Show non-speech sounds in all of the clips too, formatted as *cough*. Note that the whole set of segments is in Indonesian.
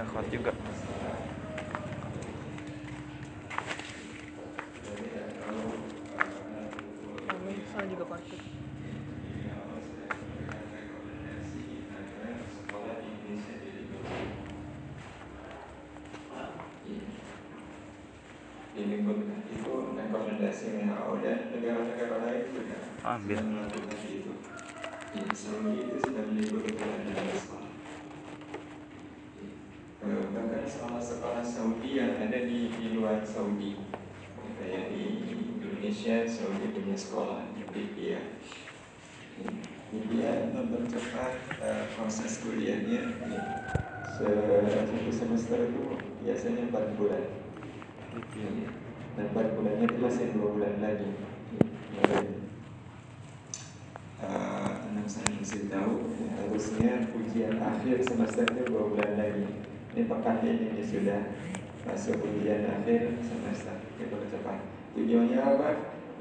akhwat juga saya juga pakai ini pun itu rekomendasi WHO dan negara-negara lain juga Ambil. sudah melakukan itu. Di Saudi itu sudah meliburkan dalam sekolah. Eh, Bahkan salah sekolah Saudi yang ada di, di luar Saudi, kayak di Indonesia, Saudi punya sekolah di Libya. Libya mempercepat eh, proses kuliahnya. Se- Satu semester itu biasanya 4 bulan. Dan empat bulannya itu masih dua bulan lagi. Dan, uh, anak saya masih tahu harusnya ujian akhir semesternya dua bulan lagi. Ini pekan ini dia sudah masuk ujian akhir semester. Dia cepat. Tujuannya apa?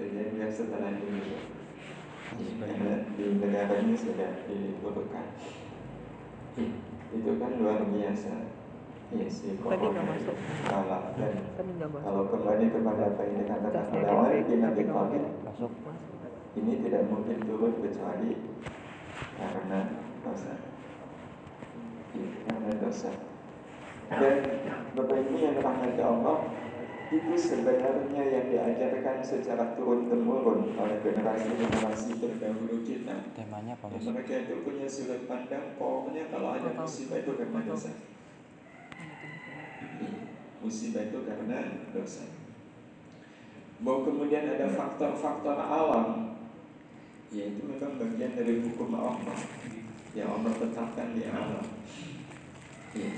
Tujuannya setelah ini. Di negara ini sudah diliburkan. Itu kan luar biasa. Iya Tadi nggak masuk. Kalah dan kalau kembali kepada apa yang dikatakan oleh nggak Thalib, masuk ini tidak mungkin turun kecuali karena dosa. Iya, Karena dosa. Dan Bapak Ibu yang dirahmati Allah, itu sebenarnya yang diajarkan secara turun temurun oleh generasi-generasi terdahulu kita. temanya apa Dan mereka itu punya sudut pandang pokoknya kalau ada musibah itu karena dosa. Musibah itu karena dosa. Bahwa kemudian ada faktor-faktor alam, yaitu memang bagian dari hukum Allah yang Allah tetapkan di alam. Ya.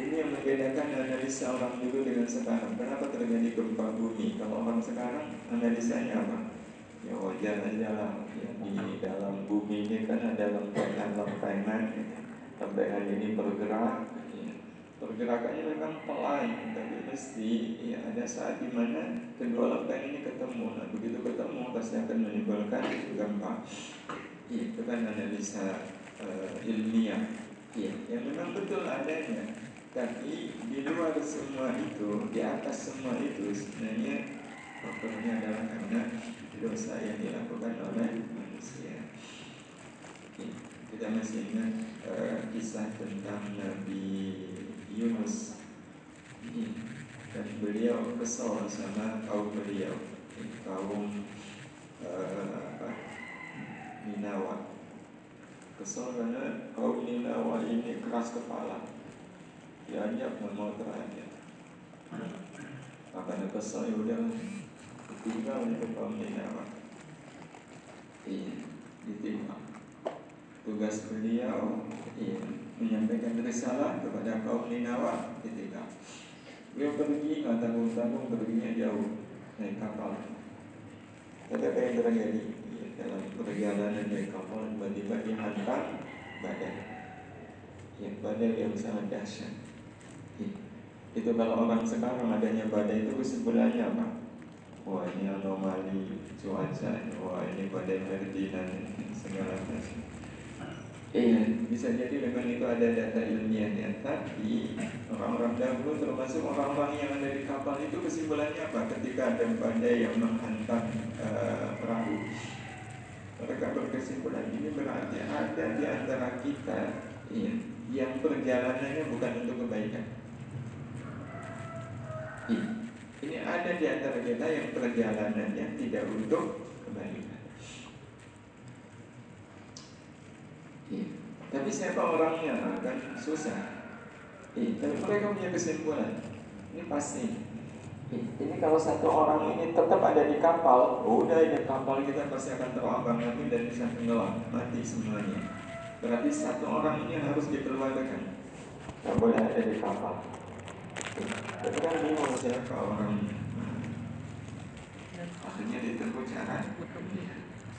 Ini yang membedakan analisa orang dulu dengan sekarang. Kenapa terjadi gempa bumi? Kalau orang sekarang analisanya apa? Ya wajar aja lah. Ya, di dalam bumi ini kan ada lempengan-lempengan. Lempengan ini bergerak. Ya. Pergerakannya memang pelan, tapi mesti ya ada saat di mana kedua lempengan ini ketemu. Nah, begitu ketemu pasti akan menimbulkan gempa. Itu kan analisa eh, ilmiah. Ya, yang memang betul adanya. Tapi di luar semua itu, di atas semua itu sebenarnya faktornya adalah karena dosa yang dilakukan oleh manusia. Oke, Kita masih ingat eh, kisah tentang Nabi Yunus Ini, dan beliau kesal sama kaum beliau, kaum eh, apa, Ninawa. Kesal karena kaum Ninawa ini keras kepala diajak nggak mau terajak makanya kesel ya udah tinggal di kaum Ninawa iya ditinggal. Tugas beliau iya menyampaikan risalah kepada kaum Ninawa ditinggal. Beliau pergi nggak tanggung tanggung perginya jauh naik kapal. Tapi apa yang terjadi? Iya, dalam perjalanan naik kapal tiba-tiba dihantam badai ya badai yang sangat dahsyat itu kalau orang sekarang adanya badai itu kesimpulannya apa? Wah ini anomali cuaca, wah ini badai Ferdinand segala macam. Iya, bisa jadi memang itu ada data ilmiahnya, tapi orang-orang dahulu termasuk orang-orang yang ada di kapal itu kesimpulannya apa? Ketika ada badai yang menghantam eh, perahu, mereka berkesimpulan ini berarti ada di antara kita iya, yang perjalanannya bukan untuk kebaikan. Iya. Ini ada di antara kita yang perjalanannya tidak untuk kebaikan. Iya. Tapi siapa orangnya akan susah. Iya. Tapi mereka punya kesimpulan. Ini pasti. Iya. Ini kalau satu orang ini tetap ada di kapal, oh, udah ini kapal kita pasti akan terombang nanti dan bisa tenggelam, mati semuanya. Berarti satu orang ini harus dikeluarkan. Tidak boleh ada di kapal. Tapi kan bingung siapa? Orang. Akhirnya ditempuh cara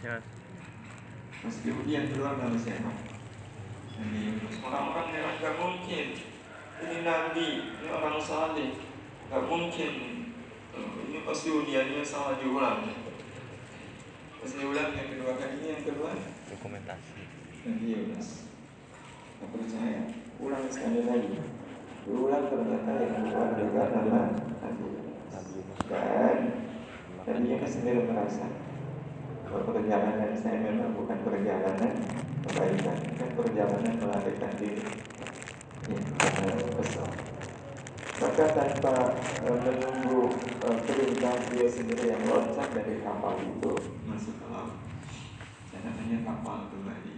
Siap. Mas kemudian keluar nama siapa? Ini orang-orang yang gak mungkin. Ini Nabi, ini orang saleh. Gak mungkin. Oh, Ini pasti ujiannya salah diulang. Pas diulang yang kedua kalinya yang kedua. Dokumentasi. Nabi Yunus Gak percaya. Ulang sekali lagi Berulang ternyata yang keluar juga nama Nabi. Dan Nabi Yunus sendiri merasa Bahwa perjalanan saya memang bukan perjalanan kebaikan Kan perjalanan melarikan diri. Ya, kesal maka tanpa uh, menunggu uh, perintah dia sendiri yang loncat dari kapal itu masuk ke laut. Dan namanya kapal kembali.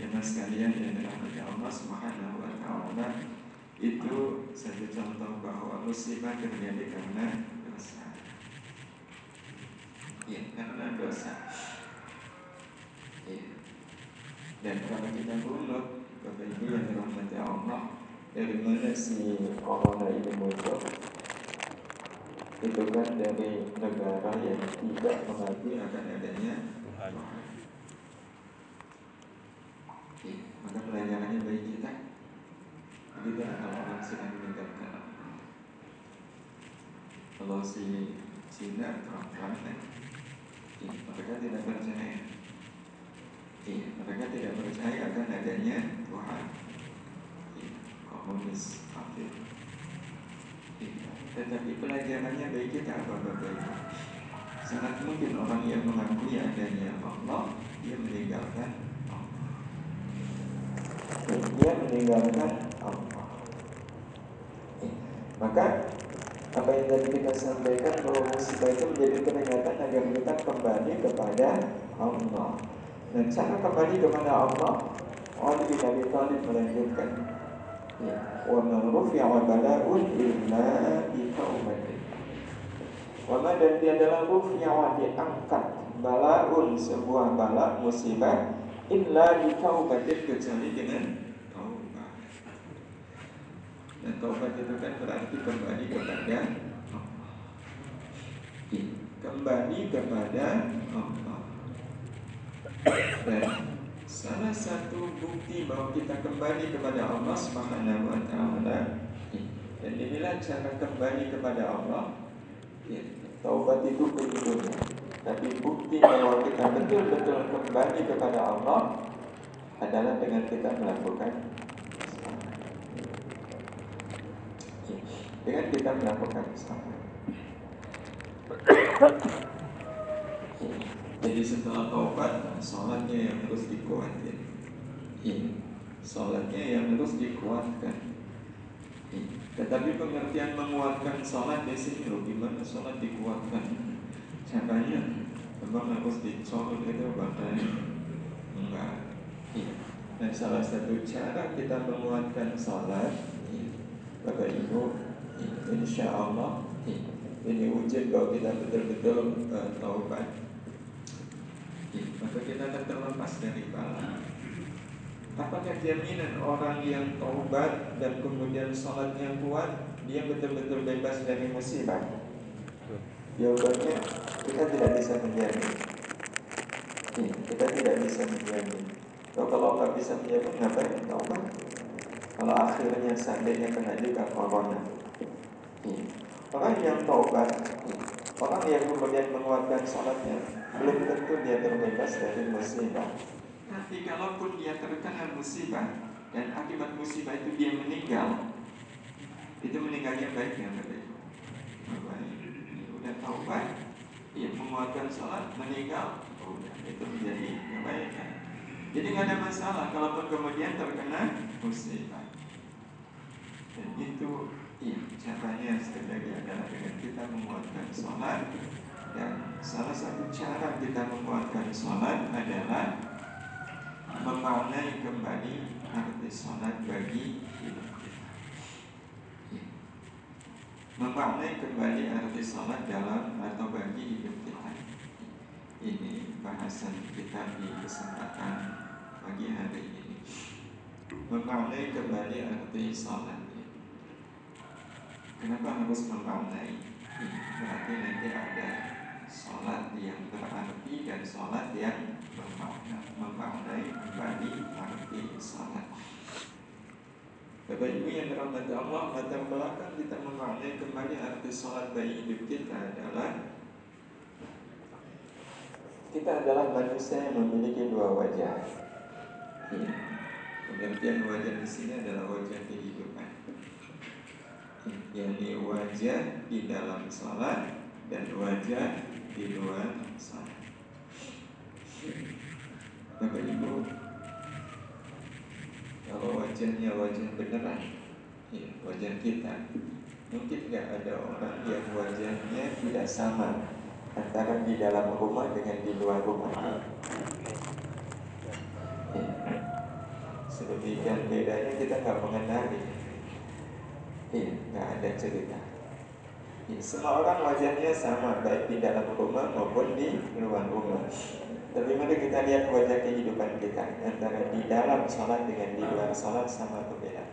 Karena sekalian yang dirahmati Allah Subhanahu taala itu satu contoh bahwa musibah terjadi karena dosa. Ya, karena dosa. Ya. Dan kalau kita bunuh Bapak Ibu yang dirahmati Allah dari mana si corona ini muncul itu kan dari negara yang tidak mengakui akan adanya Tuhan. Ya, maka pelajarannya bagi kita kalau orang sedang meninggalkan kalau si Cina terang-terang ya, mereka tidak percaya. Ya, mereka tidak percaya akan adanya Tuhan. Komunis kafir tetapi pelajarannya bagi kita apa Bapak sangat mungkin orang yang mengakui adanya Allah dia meninggalkan Allah. Dia meninggalkan maka apa yang tadi kita sampaikan bahwa musibah itu menjadi peringatan agar kita kembali kepada Allah. Dan cara kembali kepada Allah Allah bin Abi Thalib melanjutkan. Wa man rufi'a bala'un illa bi taubatin wa dan dia adalah rufi'a diangkat bala'un sebuah bala musibah illa bi taubatin kecuali dengan dan taubat itu kan berarti kembali kepada kembali kepada Allah dan Salah satu bukti bahwa kita kembali kepada Allah Subhanahu wa taala dan inilah cara kembali kepada Allah. Taubat itu penjudulnya. Tapi bukti bahwa kita betul-betul kembali kepada Allah adalah dengan kita melakukan ya, dengan kita melakukan salat. Jadi setelah taubat, sholatnya yang harus dikuatkan. Ini, sholatnya yang harus dikuatkan. Ini. Tetapi pengertian menguatkan sholat di sini loh, gimana sholat dikuatkan? Caranya, memang harus dicolok itu bahkan enggak. Iya. Dan salah satu cara kita menguatkan sholat, iya. Bapak Ibu, iya. Insya Allah, iya. ini wujud bahwa kita betul-betul uh, taubat maka kita akan terlepas dari bala. Apakah jaminan orang yang taubat dan kemudian sholatnya kuat, dia betul-betul bebas dari musibah? Jawabannya, kita tidak bisa menjamin. Ya, kita tidak bisa menjamin. So, kalau nggak bisa menjamin, ngapain taubat? Kalau akhirnya seandainya kena juga corona, ya. Orang yang taubat, ya. orang yang kemudian menguatkan sholatnya, belum tentu dia terbebas dari musibah. Tapi kalaupun dia terkena musibah dan akibat musibah itu dia meninggal, itu meninggalnya baik ya baik. Udah taubat, dia menguatkan sholat, meninggal, udah itu menjadi kebaikan. Jadi nggak ada masalah kalaupun kemudian terkena musibah. Dan itu ya, caranya sekali adalah dengan kita menguatkan sholat dan salah satu cara kita menguatkan sholat adalah memaknai kembali arti sholat bagi hidup kita. Memaknai kembali arti sholat dalam atau bagi hidup kita. Ini bahasan kita di kesempatan pagi hari ini. Memaknai kembali arti sholat. Kenapa harus memaknai? Berarti nanti ada Sholat yang berarti dan sholat yang bermakna Memaknai kembali arti sholat Bapak Ibu yang dirahmati Allah Latar belakang kita memaknai kembali arti sholat bagi hidup kita adalah Kita adalah manusia yang memiliki dua wajah Ini. Pengertian wajah di sini adalah wajah kehidupan. Yakni wajah di dalam salat dan wajah di luar salat. Bapak Ibu, kalau wajahnya wajah beneran, ya, wajah kita, mungkin nggak ada orang yang wajahnya tidak sama antara di dalam rumah dengan di luar rumah. Ya. Sedemikian bedanya kita nggak mengenali. Iya, nggak ada cerita. Ya, semua orang wajahnya sama baik di dalam rumah maupun di luar rumah. Tapi mari kita lihat wajah kehidupan kita antara di dalam sholat dengan di luar sholat sama atau beda.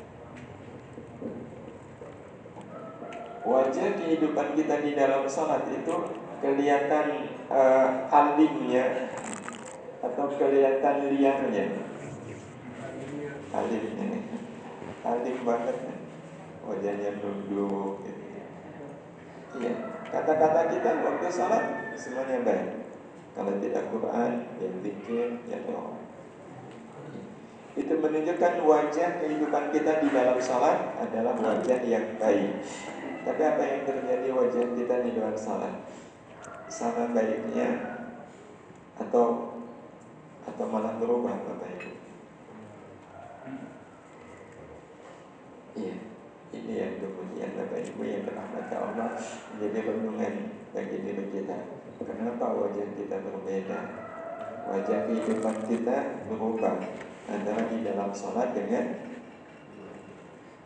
Wajah kehidupan kita di dalam sholat itu kelihatan uh, alimnya atau kelihatan liarnya. Alimnya, alim banget? Wajahnya nunduk gitu. Iya, kata-kata kita waktu sholat semuanya baik. Kalau tidak Quran, ya zikir, ya doa. Itu menunjukkan wajah kehidupan kita di dalam sholat adalah wajah yang baik. Tapi apa yang terjadi wajah kita di luar sholat? Sama baiknya atau atau malah berubah Bapak Ibu? Iya. Ini yang kemudian Bapak Ibu yang dirahmati Allah menjadi renungan bagi diri kita. Kenapa wajah kita berbeda? Wajah kehidupan kita berubah antara di dalam sholat dengan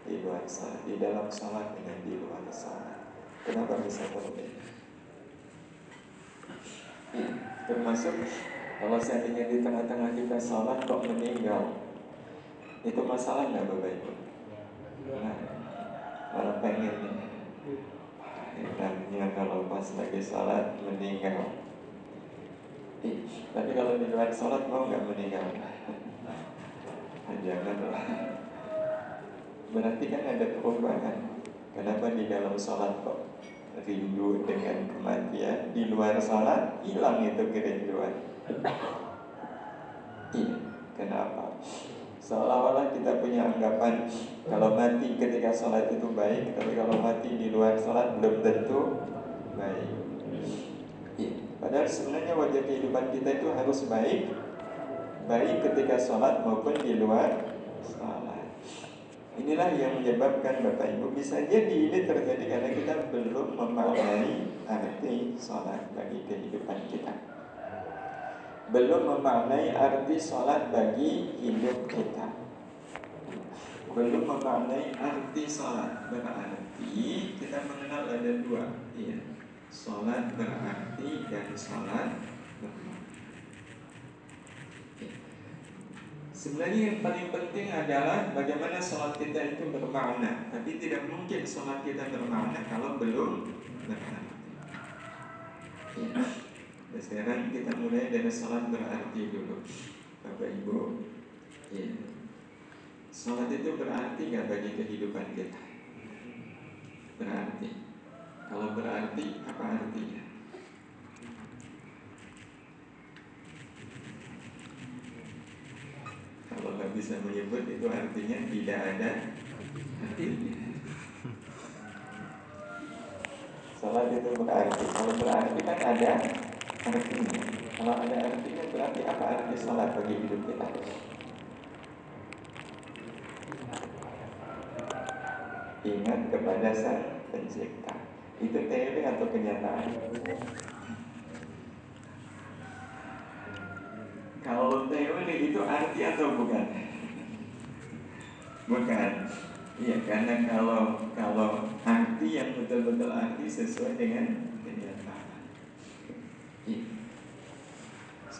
di luar sholat, di dalam sholat dengan di luar sholat. Kenapa bisa berbeda? Termasuk kalau seandainya di tengah-tengah kita sholat kok meninggal, itu masalah nggak Bapak Ibu? Nah, malah pengen Enaknya kalau pas lagi sholat meninggal eh, Tapi kalau di luar sholat mau nggak meninggal? Janganlah Berarti kan ada perubahan Kenapa di dalam sholat kok rindu dengan kematian? Di luar sholat hilang itu kerinduan. Iya, kenapa? Seolah-olah kita punya anggapan Kalau mati ketika sholat itu baik Tapi kalau mati di luar sholat belum tentu baik ya. Padahal sebenarnya wajah kehidupan kita itu harus baik Baik ketika sholat maupun di luar sholat Inilah yang menyebabkan Bapak Ibu Bisa jadi ini terjadi karena kita belum memaknai arti sholat bagi kehidupan kita belum memaknai arti sholat bagi hidup kita belum memaknai arti sholat berarti kita mengenal ada dua ya. sholat berarti dan sholat Sebenarnya yang paling penting adalah bagaimana sholat kita itu bermakna Tapi tidak mungkin sholat kita bermakna kalau belum berarti. Dan sekarang kita mulai dari sholat berarti dulu Bapak Ibu ya. Sholat itu berarti nggak bagi kehidupan kita? Berarti Kalau berarti apa artinya? Kalau nggak bisa menyebut itu artinya tidak ada artinya Sholat itu berarti Kalau berarti kan ada artinya Kalau ada artinya berarti apa? Arti sholat bagi hidup kita. Ingat kepada sang pencipta. Itu teori atau kenyataan? Kalau teori itu arti atau bukan? Bukan. Iya karena kalau kalau arti yang betul-betul arti sesuai dengan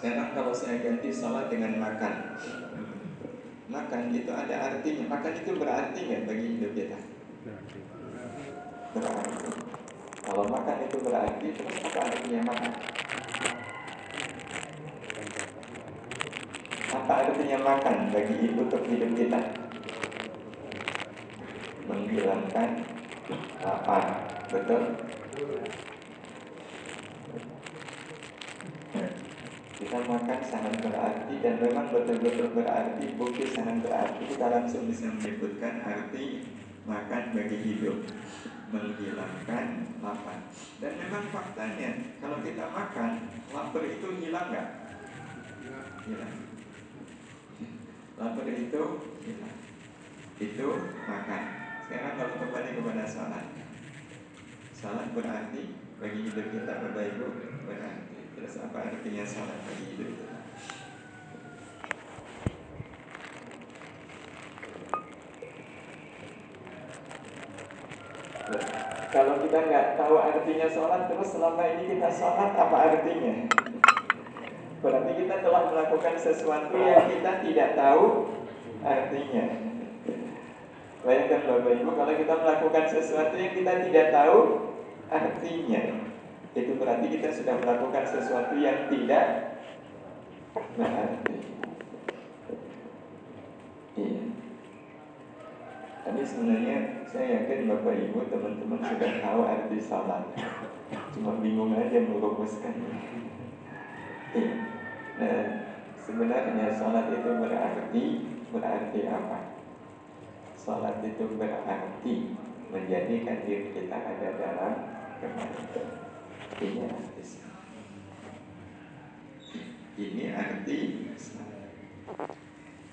Sekarang kalau saya ganti sholat dengan makan Makan itu ada artinya Makan itu berarti nggak bagi hidup kita? Berarti Kalau makan itu berarti Terus apa artinya makan? Apa artinya makan bagi untuk hidup kita? Menghilangkan lapar Betul? Kita makan sangat berarti dan memang betul-betul berarti bukti sangat berarti. Kita langsung bisa menyebutkan arti makan bagi hidup menghilangkan lapar. Dan memang faktanya kalau kita makan lapar itu hilang nggak? Hilang. Lapar itu hilang. Itu makan. Sekarang kalau kembali kepada salat. Salat berarti bagi hidup kita Ibu berarti terus apa artinya bagi hidup kita kalau kita nggak tahu artinya sholat terus selama ini kita sholat apa artinya? Berarti kita telah melakukan sesuatu yang kita tidak tahu artinya. Bayangkan bapak ibu kalau kita melakukan sesuatu yang kita tidak tahu artinya itu berarti kita sudah melakukan sesuatu yang tidak berarti. Iya. Tapi sebenarnya saya yakin Bapak Ibu teman-teman sudah tahu arti salat. Cuma bingung aja merumuskan. Iya. Nah sebenarnya salat itu berarti Berarti apa? Salat itu berarti Menjadikan diri kita ada dalam kebaikan Ini arti Ini arti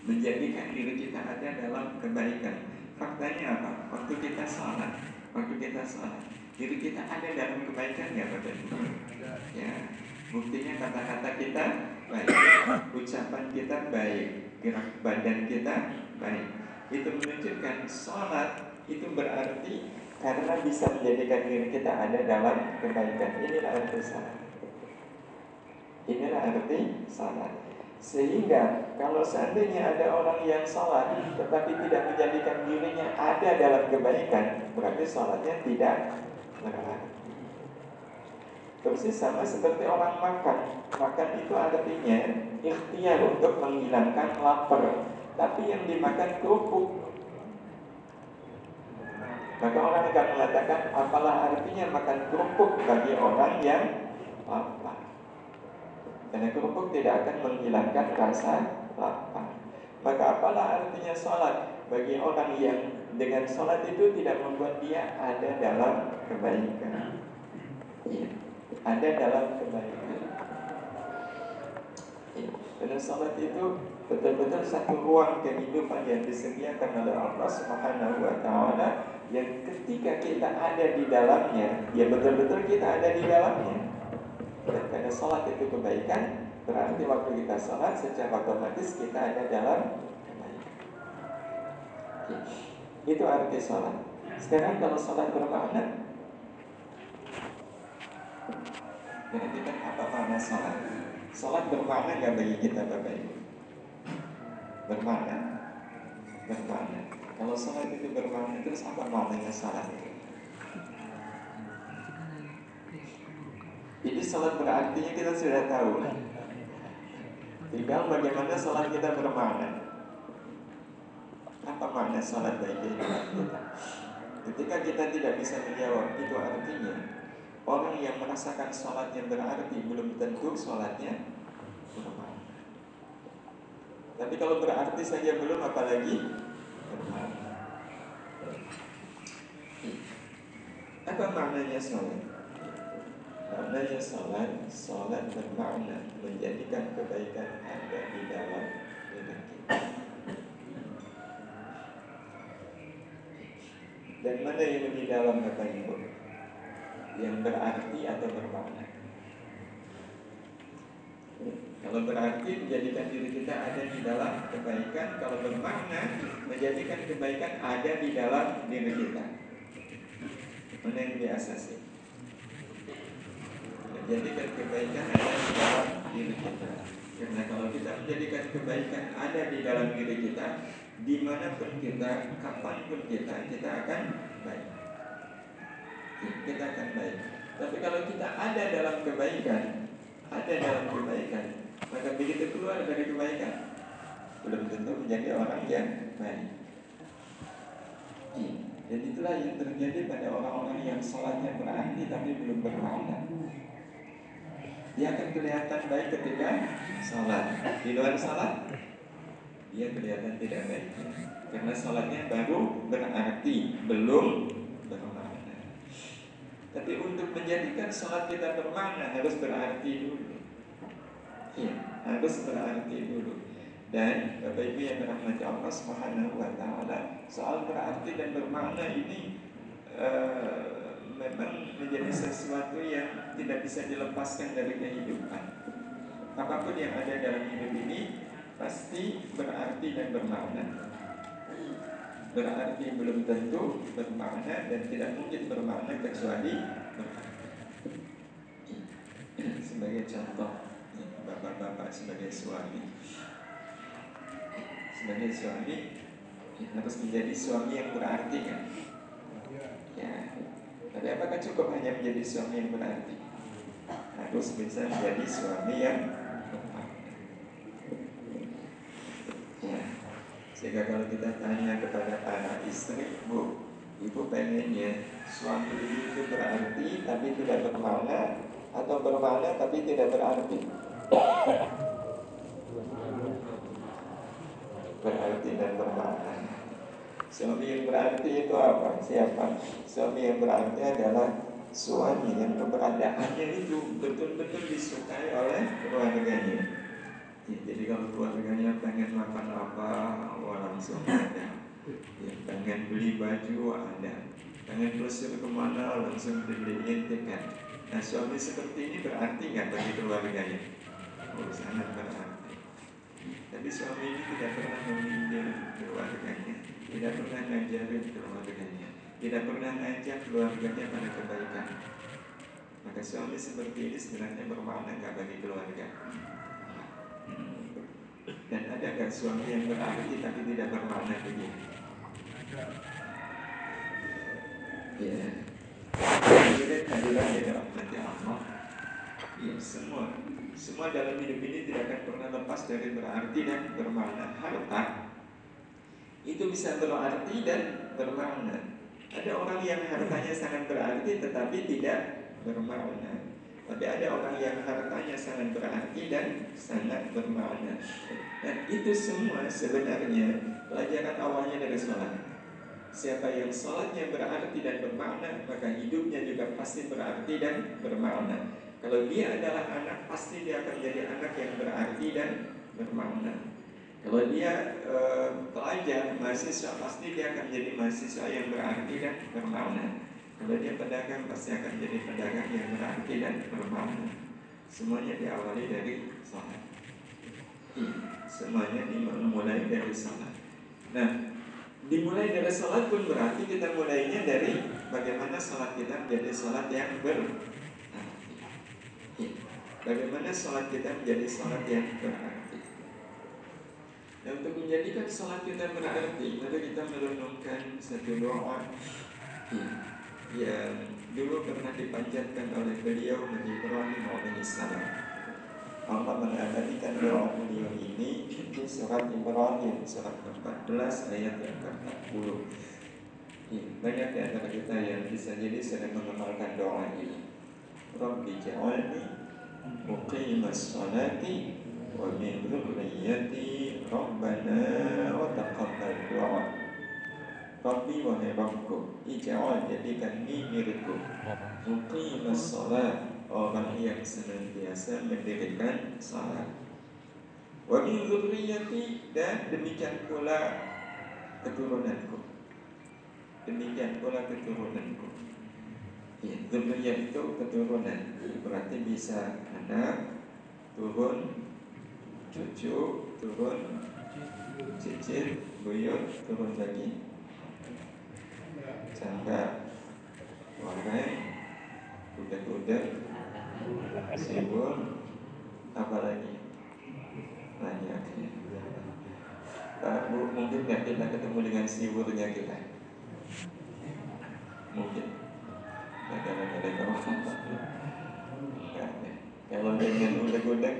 Menjadikan diri kita ada dalam kebaikan Faktanya apa? Waktu kita sholat, waktu kita sholat, diri kita ada dalam kebaikan ya Ibu? Ya, buktinya kata-kata kita baik, ucapan kita baik, gerak badan kita baik. Itu menunjukkan sholat itu berarti karena bisa menjadikan diri kita ada dalam kebaikan. Inilah arti sholat. Inilah arti sholat. Sehingga kalau seandainya ada orang yang sholat Tetapi tidak menjadikan dirinya ada dalam kebaikan Berarti sholatnya tidak berarti Persis sama seperti orang makan Makan itu artinya ikhtiar untuk menghilangkan lapar Tapi yang dimakan kerupuk Maka orang akan mengatakan Apalah artinya makan kerupuk bagi orang yang lapar karena kerupuk tidak akan menghilangkan rasa lapar. Maka apalah artinya sholat bagi orang yang dengan sholat itu tidak membuat dia ada dalam kebaikan. Ya, ada dalam kebaikan. Ya, karena sholat itu betul-betul satu ruang kehidupan yang disediakan oleh Allah Subhanahu wa taala yang ketika kita ada di dalamnya, ya betul-betul kita ada di dalamnya. Dan karena sholat itu kebaikan Berarti waktu kita sholat secara otomatis kita ada dalam kebaikan. Itu arti sholat Sekarang kalau sholat bermakna? Perhatikan apa makna sholat Sholat bermakna gak bagi kita Bapak Ibu? Bermakna? Bermakna Kalau sholat itu bermakna Terus apa maknanya sholat Jadi sholat berartinya kita sudah tahu. Tinggal bagaimana sholat kita bermakna. Apa makna sholat bagi kita Ketika kita tidak bisa menjawab Itu artinya Orang yang merasakan sholatnya berarti Belum tentu sholatnya bermakna. Tapi kalau berarti saja belum Apalagi Apa maknanya sholat? Maknanya salat, salat bermakna menjadikan kebaikan ada di dalam diri kita. Dan mana yang di dalam kata Ibu? Yang berarti atau bermakna? Kalau berarti menjadikan diri kita ada di dalam kebaikan Kalau bermakna menjadikan kebaikan ada di dalam diri kita Mana yang biasa sih? menjadikan kebaikan ada di dalam diri kita. Karena kalau kita menjadikan kebaikan ada di dalam diri kita, di mana pun kita, kapan pun kita, kita akan baik. Kita akan baik. Tapi kalau kita ada dalam kebaikan, ada dalam kebaikan, maka begitu keluar dari kebaikan, belum tentu menjadi orang yang baik. Dan itulah yang terjadi pada orang-orang yang sholatnya berarti tapi belum bermakna. Dia akan kelihatan baik ketika sholat. Di luar sholat, dia kelihatan tidak baik. Karena sholatnya baru berarti, belum bermakna. Tapi untuk menjadikan sholat kita bermakna harus berarti dulu. Iya, harus berarti dulu. Dan Bapak Ibu yang dirahmati Allah Subhanahu wa taala, soal berarti dan bermakna ini uh, memang menjadi sesuatu yang tidak bisa dilepaskan dari kehidupan. Apa pun yang ada dalam hidup ini pasti berarti dan bermakna. Berarti belum tentu bermakna dan tidak mungkin bermakna kecuali berarti. Sebagai contoh, bapak-bapak sebagai suami. Sebagai suami harus menjadi suami yang berarti kan? Ya. Tapi apakah cukup hanya menjadi suami yang berarti? Harus bisa menjadi suami yang ya. Sehingga kalau kita tanya kepada para istri bu ibu pengennya suami itu berarti tapi tidak bermakna atau bermakna tapi tidak berarti berarti dan bermakna. Suami yang berarti itu apa? Siapa? Suami yang berarti adalah suami yang keberadaannya itu betul-betul disukai oleh keluarganya. Ya, jadi kalau keluarganya pengen makan apa, wah langsung ada. Ya, pengen beli baju ada. Pengen bersih ke mana langsung dibeliin tiket. Nah suami seperti ini berarti nggak bagi keluarganya? Oh sangat berarti. Tapi suami ini tidak pernah meminjam keluarganya Tidak pernah ngajarin keluarganya Tidak pernah ngajak keluarganya pada kebaikan. Maka suami seperti ini sebenarnya bermakna nggak bagi keluarga. Dan ada nggak suami yang berarti tapi tidak bermakna begini Ya Hadirin hadirat ya rahmati Allah. Ya semua semua dalam hidup ini tidak akan pernah lepas dari berarti dan bermakna harta. Itu bisa berarti dan bermakna. Ada orang yang hartanya sangat berarti tetapi tidak bermakna. Tapi ada orang yang hartanya sangat berarti dan sangat bermakna. Dan itu semua sebenarnya pelajaran awalnya dari sholat. Siapa yang sholatnya berarti dan bermakna, maka hidupnya juga pasti berarti dan bermakna. Kalau dia adalah anak, pasti dia akan jadi anak yang berarti dan bermakna. Kalau dia e, pelajar, mahasiswa, pasti dia akan jadi mahasiswa yang berarti dan bermakna. Kalau dia pedagang, pasti akan jadi pedagang yang berarti dan bermakna. Semuanya diawali dari sholat. Iya, semuanya dimulai dari sholat. Nah, dimulai dari sholat pun berarti kita mulainya dari bagaimana sholat kita menjadi sholat yang ber Bagaimana sholat kita menjadi sholat yang berarti? Dan untuk menjadikan sholat kita berarti Mari kita merenungkan satu doa Yang dulu pernah dipanjatkan oleh beliau Nabi Ibrahim alaihissalam Allah mengabadikan doa beliau ini di surat Ibrahim surat ke-14 ayat yang ke-40 ya, Banyak di antara kita yang bisa jadi sedang mengamalkan doa ini Rabbi ja'alni مقيم الصلاة ومن ذريتي ربنا وتقبل دعاء Rabbi wahai Rabbku Ija'al jadikan ini milikku Muqimas salat Orang yang senantiasa mendirikan salat Wa min Dan demikian pula Keturunanku Demikian pula keturunanku Ya, Zuriyah itu keturunan. Berarti bisa anak Turun Cucu Turun Cicit Buyut Turun lagi. Cangga Warai Kuda-kuda Sibur Apalagi Banyak. Ya Pak mungkin nggak kita ketemu dengan siburnya kita? Mungkin kadang-kadang kalau dengan uleg-uleg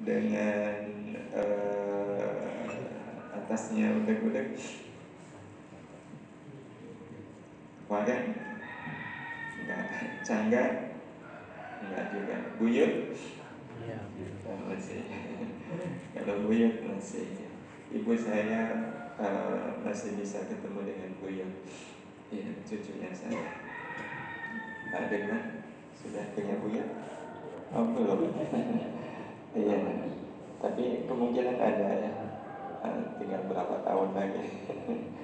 dengan uh, atasnya uleg-uleg wadah enggak cangga buyut Iya. masih kalau buyut masih ibu saya uh, masih bisa ketemu dengan buyut ya cucunya saya ada kan sudah punya buyut oh belum *laughs* iya tapi kemungkinan ada ya uh, tinggal berapa tahun lagi *laughs*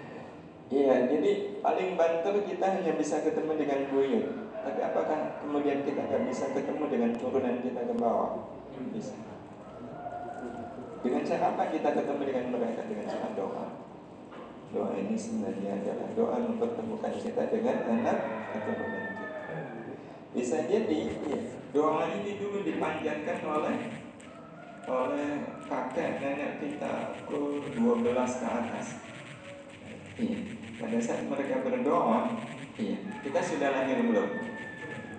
Iya, jadi paling banter kita hanya bisa ketemu dengan buyut. Tapi apakah kemudian kita nggak bisa ketemu dengan turunan kita ke bawah? Bisa. Dengan cara apa kita ketemu dengan mereka? Dengan cara doa. Doa ini sebenarnya adalah doa mempertemukan kita dengan anak keturunan kita. Bisa jadi ya, doa ini dulu dipanjatkan oleh oleh kakek nenek kita ke 12 ke atas. Iya. Pada saat mereka berdoa, iya, kita sudah lahir belum?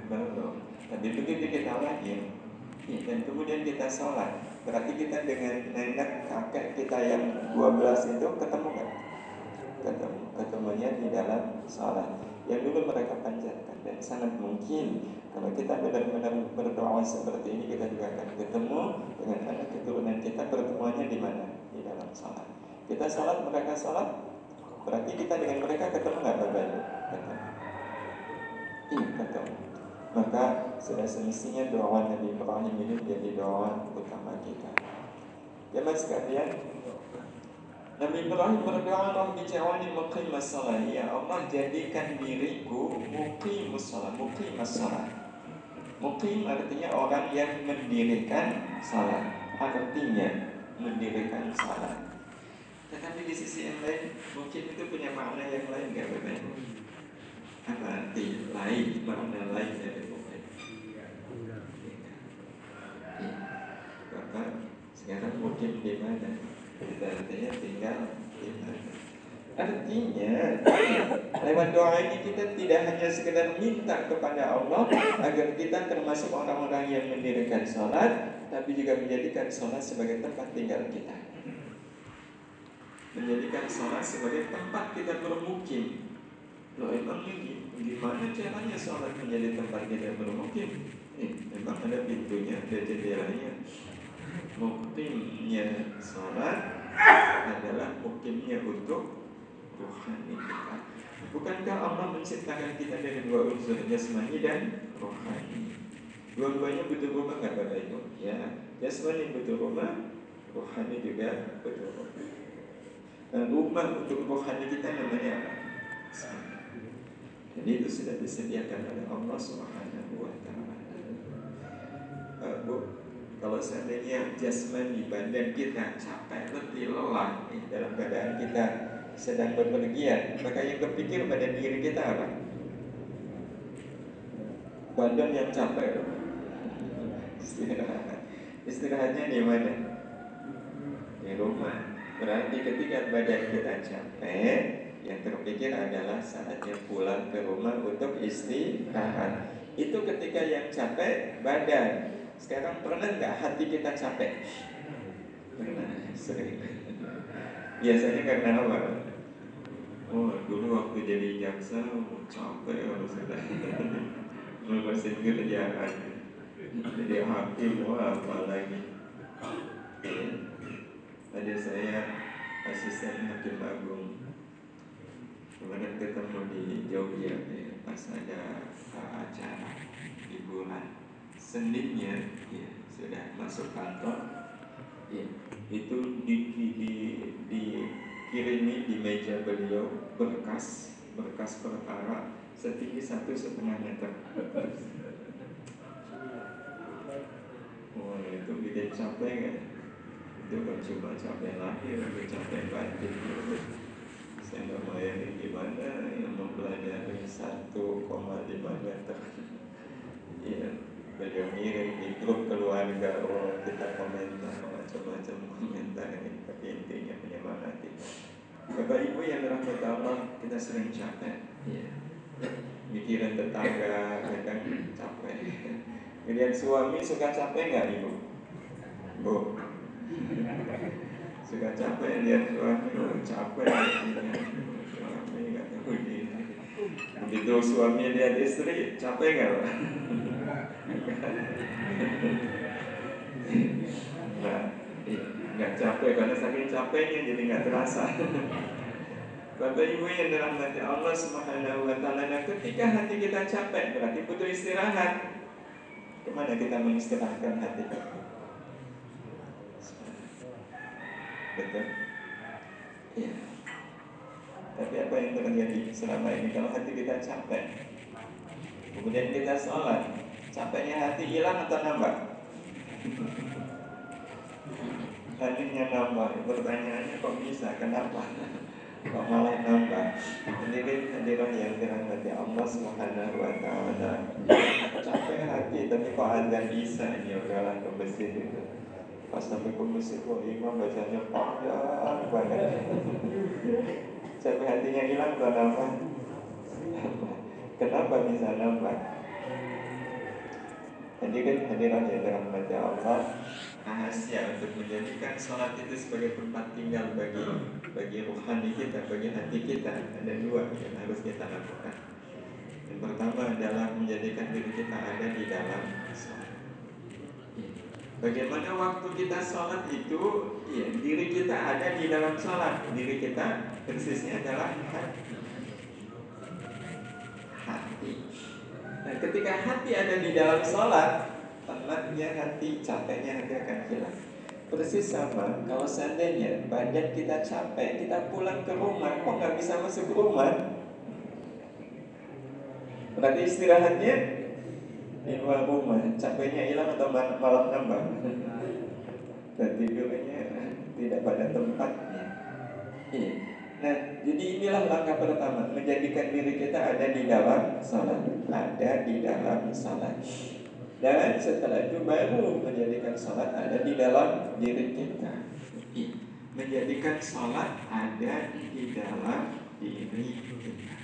Belum. Tapi begitu kita lahir, iya, dan kemudian kita sholat, berarti kita dengan nenek kakek kita yang 12 itu ketemu kan? Ketemu, ketemunya di dalam sholat. Yang dulu mereka panjatkan dan sangat mungkin kalau kita benar-benar berdoa seperti ini kita juga akan ketemu dengan anak keturunan kita pertemuannya di mana? Di dalam sholat. Kita sholat, mereka sholat, Berarti kita dengan mereka ketemu nggak Ibu? Ketemu. Iya ketemu. Maka sudah semestinya doa Nabi Ibrahim ini menjadi doa utama kita. Ya mas sekalian, Nabi Ibrahim berdoa Allah bijawani muqim masalah Ya Allah jadikan diriku muqim masalah Muqim masalah Muqim artinya orang yang mendirikan salat Artinya mendirikan salat tetapi di sisi yang lain mungkin itu punya makna yang lain Bapak Ibu? Apa arti lain, makna lain dari Bapak Iya. Bapak sekarang mungkin di mana? Kita artinya tinggal mana? Artinya lewat doa ini kita tidak hanya sekedar minta kepada Allah agar kita termasuk orang-orang yang mendirikan sholat, tapi juga menjadikan sholat sebagai tempat tinggal kita menjadikan sholat sebagai tempat kita bermukim. Loh emang ini gimana caranya sholat menjadi tempat kita bermukim? Eh, memang ada pintunya, ada jendelanya. Muktimnya sholat adalah mukimnya untuk rohani kita. Bukankah Allah menciptakan kita dari dua unsur jasmani dan rohani? Dua-duanya butuh rumah nggak Bapak Ibu? Ya, jasmani butuh rumah, rohani juga butuh rumah. Dan rumah untuk rohani kita namanya apa? Jadi itu sudah disediakan oleh Allah Subhanahu wa taala. Uh, kalau seandainya jasmani badan kita capek, letih, lelah eh, dalam keadaan kita sedang berpergian, maka yang terpikir pada diri kita apa? Badan yang capek. Istirahat. Istirahatnya di mana? Di rumah. Berarti ketika badan kita capek Yang terpikir adalah saatnya pulang ke rumah untuk istirahat Itu ketika yang capek badan. Sekarang pernah nggak hati kita capek? Pernah, sering. Biasanya karena apa? Oh, dulu waktu jadi jaksa oh, capek harus sudah ngurusin kerjaan Jadi hakim, wah apalagi Tadi saya asisten hakim agung Kemarin ketemu di Jogja ya, Pas ada uh, acara bulan Seninnya ya, sudah masuk kantor ya, Itu di, di, di, dikirimi di meja beliau berkas Berkas perkara setinggi satu setengah meter. Wah itu bikin capek kan? Itu kan cuma capek lahir, capek batin saya nggak bayangin gimana yang mempelajari 1,5 meter. Iya, beliau ngirim di grup keluarga Oh kita komentar macam-macam komentar ini. Tapi intinya menyemangati. Bapak Ibu yang dirahmati Allah Kita sering capek. Iya. Mikiran tetangga ya kan capek. Kemudian suami suka capek nggak Ibu? Bu suka capek lihat suami oh, capek suami nggak tahu diri begitu suami lihat istri capek nggak *laughs* nah, nggak capek karena saking capeknya jadi nggak terasa. Bapak Ibu yang dirahmati Allah Subhanahu wa taala, nah ketika hati kita capek berarti butuh istirahat. Ke mana kita mengistirahatkan hati? Betul? Iya. Tapi apa yang terjadi selama ini kalau hati kita capek? Kemudian kita sholat, capeknya hati hilang atau nambah? *laughs* Hatinya nambah. Pertanyaannya kok bisa? Kenapa? *laughs* Kok malah nambah? Ini kan hadiran yang dirahmati Allah Subhanahu wa taala. Capek hati tapi kok ada bisa ini udahlah ke masjid itu. Pas sampai ke masjid kok imam bacanya panjang banget. Capek hatinya hilang atau nambah? Kenapa bisa nambah? Jadi kan hadiran yang dirahmati Allah rahasia untuk menjadikan sholat itu sebagai tempat tinggal bagi bagi rohani kita, bagi hati kita ada dua yang harus kita lakukan. Yang pertama adalah menjadikan diri kita ada di dalam sholat. Bagaimana waktu kita sholat itu, ya diri kita ada di dalam sholat. Diri kita persisnya adalah hati. Hati. Nah, ketika hati ada di dalam sholat, tenangnya hati, capeknya hati akan hilang. Persis sama, kalau seandainya badan kita capek, kita pulang ke rumah, kok nggak bisa masuk rumah? Berarti istirahatnya luar rumah, capeknya hilang atau malah nambah? Dan tidurnya tidak pada tempatnya. Iya. Nah, jadi inilah langkah pertama Menjadikan diri kita ada di dalam salat. Ada di dalam salat. Dan setelah itu baru menjadikan salat ada di dalam diri kita. Menjadikan salat ada di dalam diri kita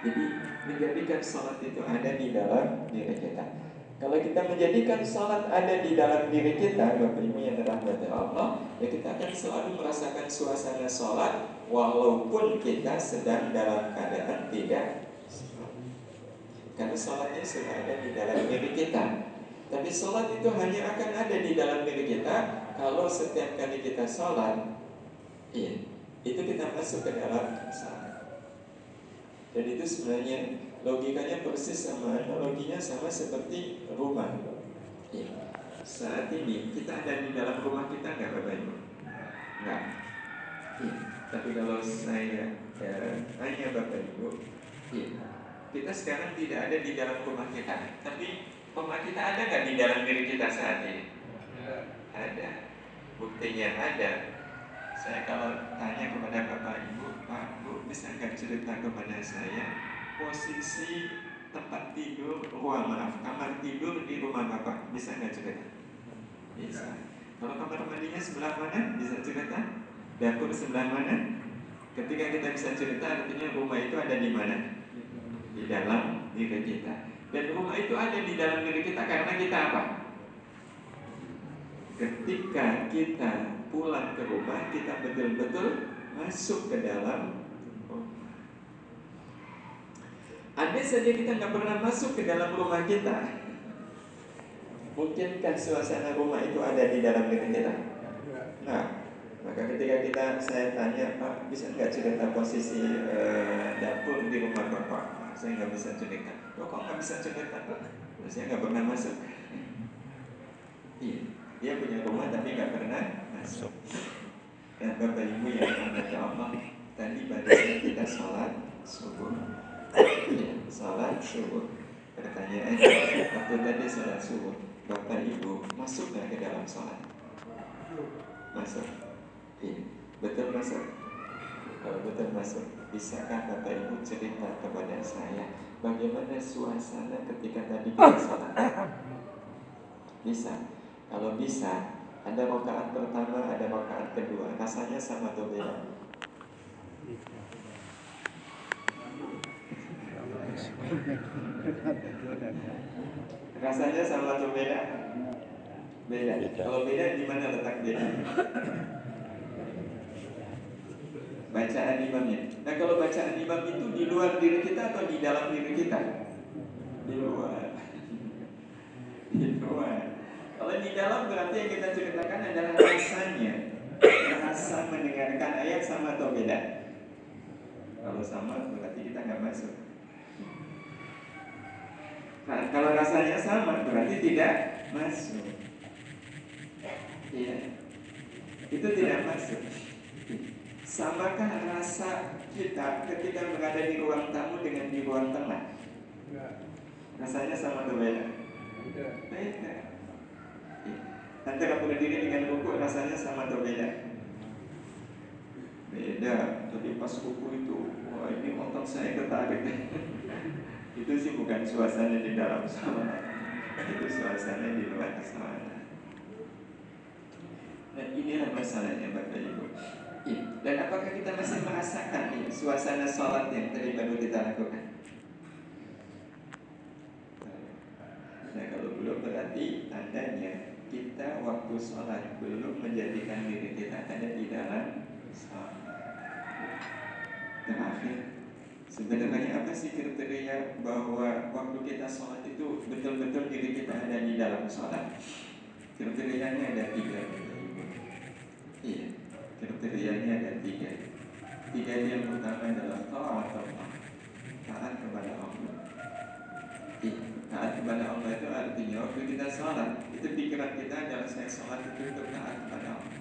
Jadi menjadikan salat itu ada di dalam diri kita kalau kita menjadikan sholat ada di dalam diri kita, Bapak Ibu yang dirahmati Allah, ya kita akan selalu merasakan suasana sholat walaupun kita sedang dalam keadaan tidak Karena sholatnya sudah ada di dalam diri kita. Tapi sholat itu hanya akan ada di dalam diri kita kalau setiap kali kita sholat, iya, itu kita masuk ke dalam sholat. Dan itu sebenarnya logikanya persis sama analoginya sama seperti rumah. Ya. Saat ini kita ada di dalam rumah kita nggak Bapak Ibu? Nggak. Ya. Tapi kalau saya ya, tanya Bapak Ibu, ya. kita sekarang tidak ada di dalam rumah kita, tapi rumah kita ada nggak di dalam diri kita saat ini? Ada. Buktinya ada. Saya kalau tanya kepada Bapak Ibu, Pak Nggak cerita kepada saya posisi tempat tidur, ruang maaf, kamar tidur di rumah bapak bisa nggak cerita? Bisa. Kalau kamar mandinya sebelah mana? Bisa cerita? Dapur sebelah mana? Ketika kita bisa cerita, artinya rumah itu ada di mana? Di dalam diri kita. Dan rumah itu ada di dalam diri kita karena kita apa? Ketika kita pulang ke rumah, kita betul-betul masuk ke dalam ada saja kita nggak pernah masuk ke dalam rumah kita. Mungkinkah suasana rumah itu ada di dalam diri kita? Nah, maka ketika kita saya tanya Pak bisa nggak cerita posisi eh, dapur di rumah Bapak? Saya nggak bisa cerita. Kok kok nggak bisa cerita Pak? Saya nggak pernah masuk. Iya, dia punya rumah tapi nggak pernah masuk. Dan Bapak Ibu yang dirahmati Allah, tadi pada kita sholat subuh salat subuh. Pertanyaan waktu tadi salat subuh bapak ibu masuk nggak ke dalam salat? Masuk. Iya. Betul masuk? Kalau betul masuk bisakah bapak ibu cerita kepada saya bagaimana suasana ketika tadi kita salat? Bisa. Kalau bisa ada rakaat pertama ada rakaat kedua. Rasanya sama atau beda Rasanya sama atau beda? Beda. Kalau beda di mana letak beda? Bacaan imamnya. Nah kalau bacaan imam itu di luar diri kita atau di dalam diri kita? Di luar. di luar. Kalau di dalam berarti yang kita ceritakan adalah rasanya. Rasa mendengarkan ayat sama atau beda? Kalau sama berarti kita nggak masuk. Nah, kalau rasanya sama berarti tidak masuk. Iya. Itu tidak masuk. Samakah rasa kita ketika berada di ruang tamu dengan di ruang tengah? Rasanya sama atau beda? Beda. Antara berdiri dengan buku rasanya sama atau beda? Beda. Tapi pas buku itu, wah ini otak saya ketarik. *laughs* itu sih bukan suasana di dalam sana. Itu suasana di luar sana. Dan inilah masalahnya Bapak Ibu. Ya. Dan apakah kita masih merasakan ya, suasana sholat yang tadi baru kita lakukan? Nah kalau belum berarti tandanya kita waktu sholat belum menjadikan diri kita ada di dalam sholat. Terakhir, sebenarnya apa sih kriteria bahwa waktu kita sholat itu betul-betul diri kita ada di dalam sholat? Kriterianya ada tiga. Iya, kriterianya ada tiga. Tiga yang pertama adalah taat Allah, taat kepada Allah. Iya, taat kepada Allah itu artinya waktu kita sholat itu pikiran kita adalah saya sholat itu untuk taat kepada Allah.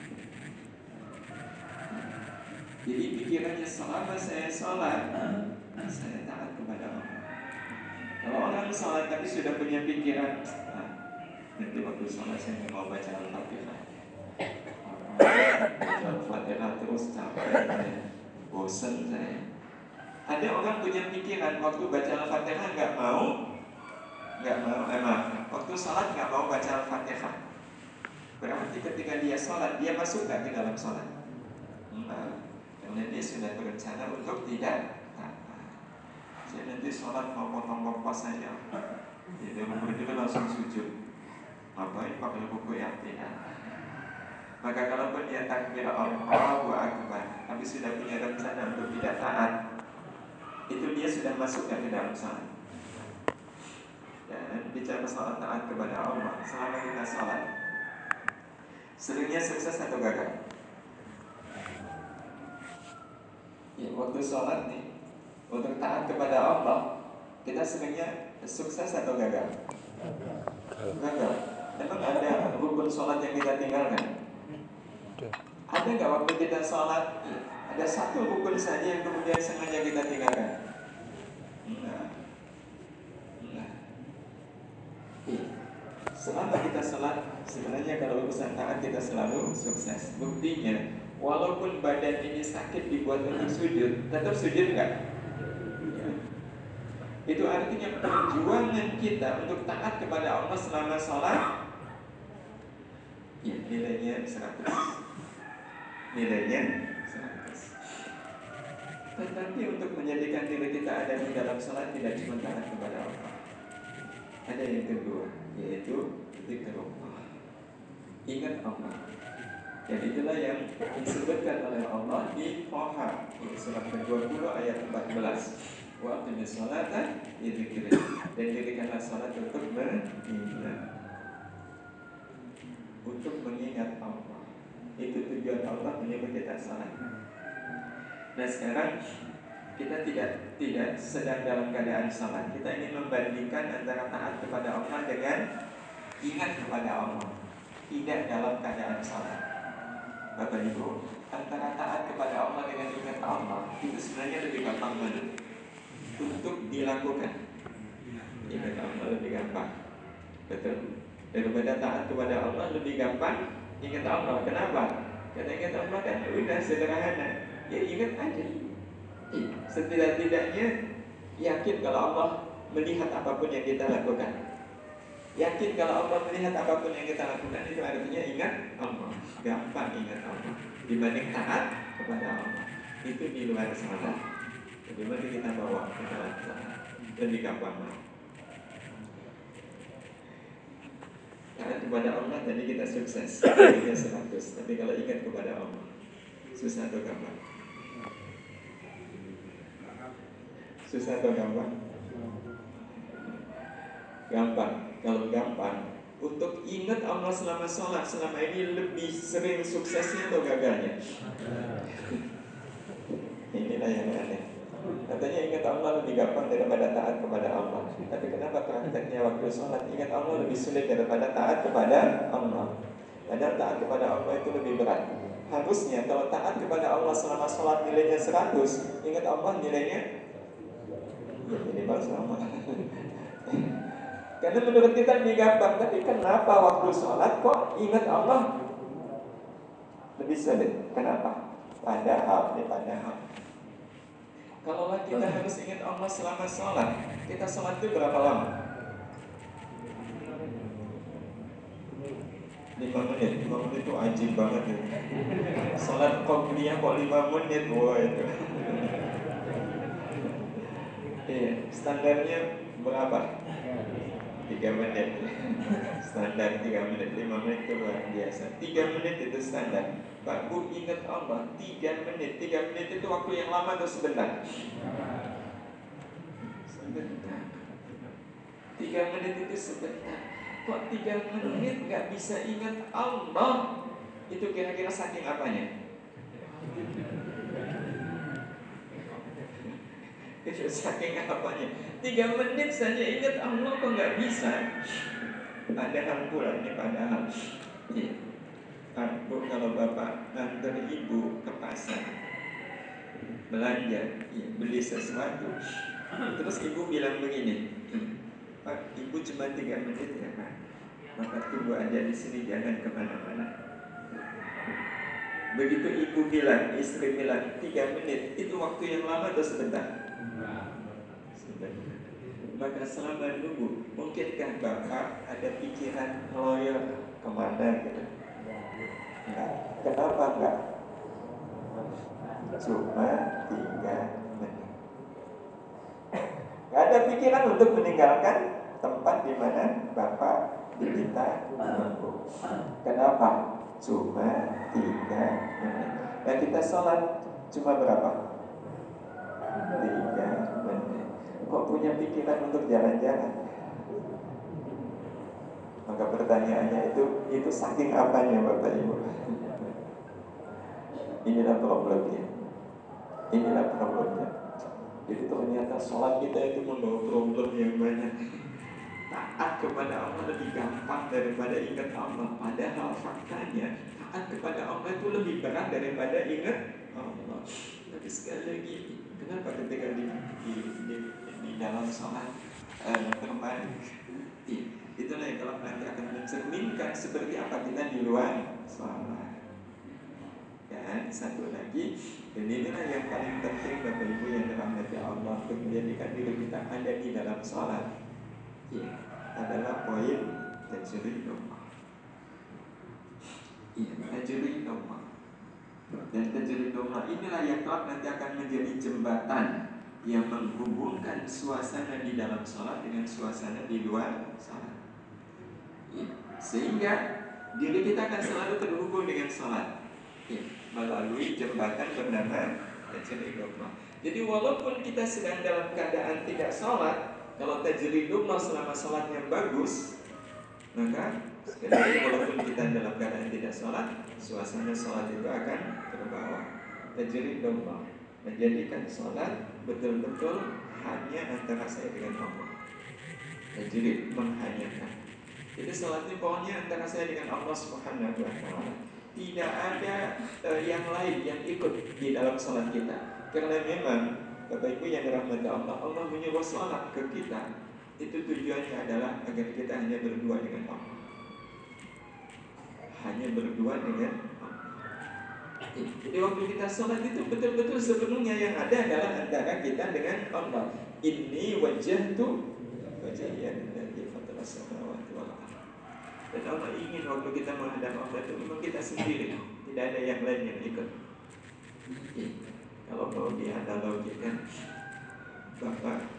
Jadi pikirannya selama saya sholat saya taat kepada Allah. Kalau orang sholat tapi sudah punya pikiran, nah, nanti waktu sholat saya mau baca al-fatihah. Al-Fatihah terus capek saya Bosan saya. Ada orang punya pikiran Waktu baca Al-Fatihah nggak mau nggak mau, eh Waktu sholat nggak mau baca Al-Fatihah. Berarti ketika dia sholat Dia masuk nggak ke dalam sholat? Nah, karena dia sudah berencana untuk tidak Saya nanti sholat mau potong pas saja Jadi itu langsung sujud. Ngapain pakai buku tidak maka kalaupun dia takbir Allahu Akbar Tapi sudah punya rencana untuk tidak taat Itu dia sudah masuk ke dalam salat Dan bicara salat taat kepada Allah Selama kita salat Seringnya sukses atau gagal? Ya, waktu salat nih Untuk taat kepada Allah Kita seringnya sukses atau gagal? Gagal Emang ada rukun sholat yang kita tinggalkan? Ada nggak waktu kita sholat ada satu rukun saja yang kemudian sengaja kita tinggalkan? Nah, nah. Selama kita sholat, sebenarnya kalau urusan taat kita selalu sukses. Buktinya, walaupun badan ini sakit dibuat untuk sujud, tetap sujud nggak? Ya. Artinya perjuangan kita untuk taat kepada Allah selama sholat, ya nilainya 100 nilainya 100 Tetapi untuk menjadikan diri kita ada di dalam salat tidak cuma taat kepada Allah. Ada yang kedua Yaitu zikrullah Ingat Allah. Dan itulah yang disebutkan oleh Allah di Toha Surat ke-20 ayat 14 Wa aqimis salata yadhikri Dan jadikanlah salat untuk mengingat Untuk mengingat Allah itu tujuan Allah menyebut kita salat. Nah sekarang kita tidak tidak sedang dalam keadaan salat. Kita ingin membandingkan antara taat kepada Allah dengan ingat kepada Allah. Tidak dalam keadaan salat. Bapak Ibu, antara taat kepada Allah dengan ingat Allah itu sebenarnya lebih gampang mana? Untuk dilakukan. Ingat Allah lebih gampang. Betul. Daripada taat kepada Allah lebih gampang Ingat Allah, kenapa? Karena ingat Allah kan udah sederhana Ya ingat aja Setidak-tidaknya Yakin kalau Allah melihat apa pun yang kita lakukan Yakin kalau Allah melihat apa pun yang kita lakukan Itu artinya ingat Allah Gampang ingat Allah Dibanding taat kepada Allah Itu di luar Bagaimana kita bawa ke dalam sana Lebih gampang Karena kepada Allah tadi kita sukses Kita 100 Tapi kalau ingat kepada Allah Susah atau gampang? Susah atau gampang? Gampang Kalau gampang untuk ingat Allah selama sholat selama ini lebih sering suksesnya atau gagalnya? Inilah yang aneh. Katanya ingat Allah lebih gampang daripada taat kepada Allah. Tapi kenapa prakteknya waktu sholat ingat Allah lebih sulit daripada taat kepada Allah? Padahal taat kepada Allah itu lebih berat. Harusnya kalau taat kepada Allah selama sholat nilainya 100, ingat Allah nilainya ya minimal sama. *laughs* Karena menurut kita lebih gampang, tapi kenapa waktu sholat kok ingat Allah lebih sulit? Kenapa? Padahal, ya padahal kalau kita harus ingat Allah selama sholat. Kita sholat itu berapa lama? 5 menit. 5 menit itu ajib banget ya. Sholat qobliyah kok 5 menit? Wah itu. Iya, standarnya berapa? 3 menit. Standar 3 menit. 5 menit itu luar biasa. 3 menit itu standar Bu ingat Allah 3 menit 3 menit itu waktu yang lama atau sebentar? Sebentar 3 menit itu sebentar Kok 3 menit nggak bisa ingat Allah Itu kira-kira saking apanya? Itu saking apanya? Tiga menit saja ingat Allah kok nggak bisa? Padahal pula ini padahal. Bu, kalau bapak antar ibu ke pasar belanja, ya, beli sesuatu, terus ibu bilang begini, Pak, ibu cuma tiga menit ya pak, bapak tunggu aja di sini jangan ke mana-mana. Begitu ibu bilang, istri bilang tiga menit, itu waktu yang lama atau sebentar? Sebentar. Maka selama nunggu, mungkinkah bapak ada pikiran loyal ke mana gitu? Kenapa enggak? Cuma tiga menit. Gak ada pikiran untuk meninggalkan tempat di mana bapak diminta menunggu. Kenapa? Cuma tiga menit. Dan kita sholat cuma berapa? Tiga menit. Kok punya pikiran untuk jalan-jalan? Maka pertanyaannya itu itu saking apanya Bapak Ibu? Inilah problemnya. Inilah problemnya. Jadi ternyata sholat kita itu membawa problem yang banyak. Taat kepada Allah lebih gampang daripada ingat Allah. Padahal faktanya taat kepada Allah itu lebih berat daripada ingat Allah. Tapi sekali lagi, kenapa ketika di di, di, di dalam sholat eh, bermain? Iya Itulah yang kalau nanti akan mencerminkan seperti apa kita di luar sholat. Dan satu lagi, dan inilah yang paling penting Bapak Ibu yang dirahmati Allah untuk menjadikan diri kita ada di dalam sholat. Ya, adalah poin tajri domah. Iya, tajri domah. Dan domah inilah yang kelak nanti akan menjadi jembatan yang menghubungkan suasana di dalam sholat dengan suasana di luar sholat. Sehingga diri kita akan selalu terhubung dengan sholat ya, melalui jembatan bernama tajridullah. Jadi walaupun kita sedang dalam keadaan tidak sholat, kalau tajridullah selama sholatnya bagus, maka sekali walaupun kita dalam keadaan tidak sholat, suasana sholat itu akan terbawa. Tajridullah menjadikan sholat betul-betul hanya antara saya dengan Allah. Tajrid menghanyakan jadi salat ini pokoknya antara saya dengan Allah Subhanahu wa taala. Tidak ada uh, yang lain yang ikut di dalam salat kita. Karena memang Bapak Ibu yang dirahmati Allah, Allah menyuruh salat ke kita. Itu tujuannya adalah agar kita hanya berdua dengan Allah. Hanya berdua dengan Allah. Jadi waktu kita sholat itu betul-betul sepenuhnya yang ada adalah antara kita dengan Allah. Ini wajah tuh wajah yang dari fatwa dan Allah ingin waktu kita menghadap Allah itu memang kita sendiri. Tidak ada yang lain yang ikut. Kalau mau dianalogikan Bapak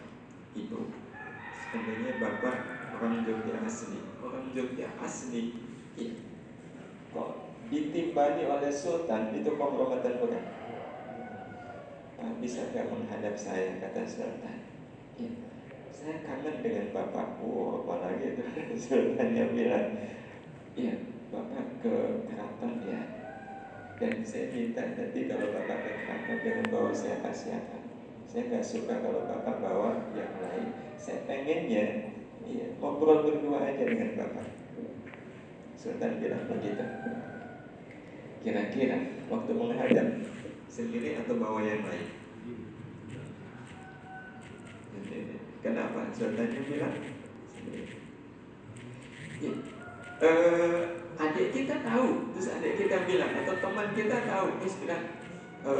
itu Sebenarnya Bapak orang Jogja asli. Orang Jogja asli ya. Kok ditimbani oleh Sultan Itu kehormatan bukan? Nah, Bisa gak menghadap saya kata Sultan. Ya. Saya kangen dengan bapak. Wow, apalagi itu *laughs* sultannya bilang, iya bapak ke keraton ya. Dan saya minta nanti kalau bapak ke keraton jangan bawa saya siapa Saya nggak suka kalau bapak bawa yang lain. Saya pengennya iya, ngobrol berdua aja dengan bapak. Sultan bilang begitu. Kira-kira waktu menghadap sendiri atau bawa yang lain? Kenapa? Sultannya bilang. Ya. Uh, adik kita tahu, terus adik kita bilang atau teman kita tahu, terus bilang, e,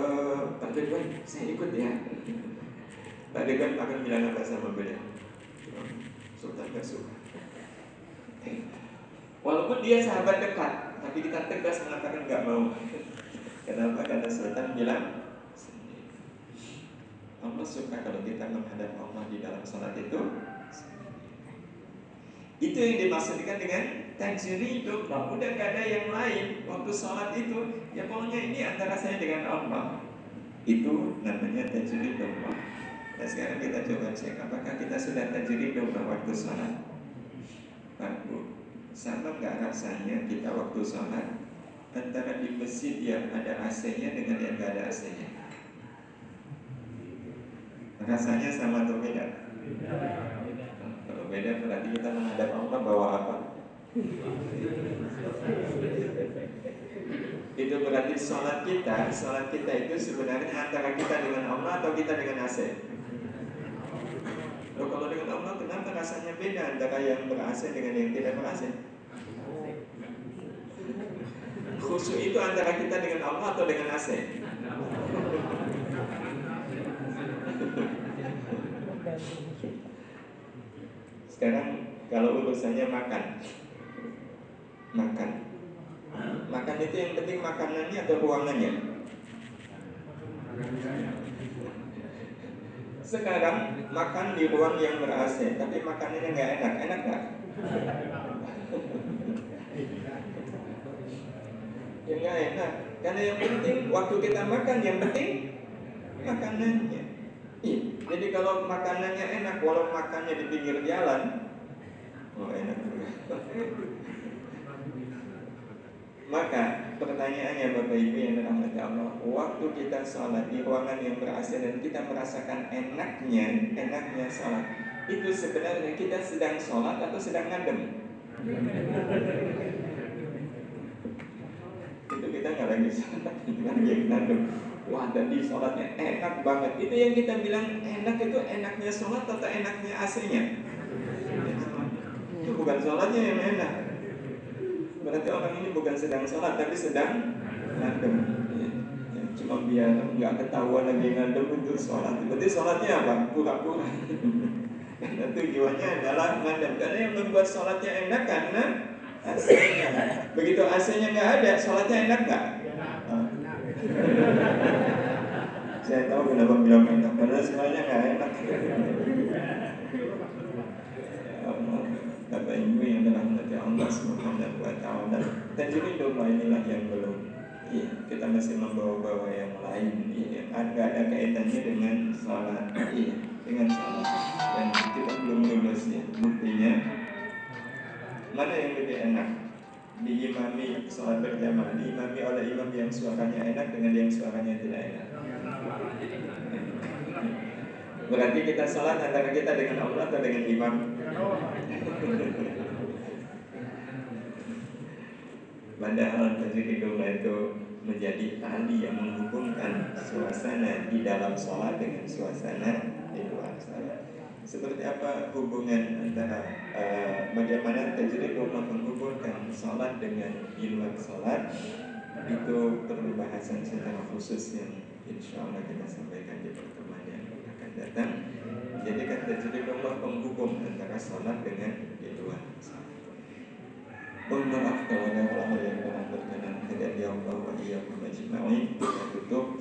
Pak Ridwan, saya ikut ya. Pak Ridwan akan bilang apa sama beliau? Sultan gak suka. Walaupun dia sahabat dekat, tapi kita tegas mengatakan nggak mau. *laughs* Kenapa? Karena Sultan bilang Allah suka kalau kita menghadap Allah di dalam salat itu. Itu yang dimaksudkan dengan tajri itu. Udah gak ada yang lain waktu sholat itu. Ya pokoknya ini antara saya dengan Allah. Itu namanya tajri Allah. Nah sekarang kita coba cek apakah kita sudah tajri Allah waktu sholat. Pak sama nggak rasanya kita waktu sholat antara di masjid yang ada AC-nya dengan yang nggak ada AC-nya? Rasanya sama atau beda? Kalau beda berarti kita menghadap Allah bawa apa? itu berarti sholat kita, sholat kita itu sebenarnya antara kita dengan Allah atau kita dengan AC? Loh, kalau dengan Allah kenapa rasanya beda antara yang ber-AC dengan yang tidak ber-AC? Khusyuk itu antara kita dengan Allah atau dengan AC? Sekarang kalau urusannya makan Makan Makan itu yang penting makanannya atau ruangannya? Sekarang makan di ruang yang ber tapi makanannya nggak enak, enak nggak? ya enak, karena yang penting waktu kita makan yang penting makanannya. Jadi kalau makanannya enak, walau makannya di pinggir jalan, oh enak juga. Maka pertanyaannya Bapak Ibu yang dirahmati Allah Waktu kita sholat di ruangan yang ber Dan kita merasakan enaknya Enaknya sholat Itu sebenarnya kita sedang sholat atau sedang ngadem Itu kita nggak lagi sholat Kita lagi ngadem Wah tadi sholatnya enak banget Itu yang kita bilang enak itu enaknya sholat atau enaknya AC-nya Itu bukan sholatnya yang enak Berarti orang ini bukan sedang sholat tapi sedang ngadem. Ya, ya, cuma biar nggak ketahuan lagi ngadem untuk sholat. Berarti sholatnya apa? Pura-pura. *laughs* Karena tujuannya adalah ngadem. Karena yang membuat sholatnya enak karena AC-nya. Begitu AC-nya nggak ada, sholatnya enak nggak? Saya tahu kenapa bilang enak, karena semuanya nggak enak. Bapak Ibu yang telah mengerti Allah Subhanahu wa taala. Tajwid doa inilah yang belum Iya, kita masih membawa-bawa yang lain Iya, ada ada kaitannya dengan sholat Iya, dengan sholat Dan kita belum lulus ya Buktinya Mana yang lebih enak? Diimami sholat berjamaah Diimami oleh imam yang suaranya enak Dengan yang suaranya tidak enak Berarti kita sholat antara kita dengan Allah atau dengan imam? Padahal tajwid itu menjadi tali yang menghubungkan suasana di dalam sholat dengan suasana di luar sholat. Seperti apa hubungan antara uh, bagaimana tajwid doa menghubungkan sholat dengan luar sholat itu perlu bahasan secara khusus yang insya Allah kita sampaikan di pertemuan yang akan datang. Jadi kan tajwid doa penghubung antara sholat dengan luar sholat. Mohon maaf kalau ada hal-hal yang kurang berkenan tidak di Allah wa iyyakum. Kita tutup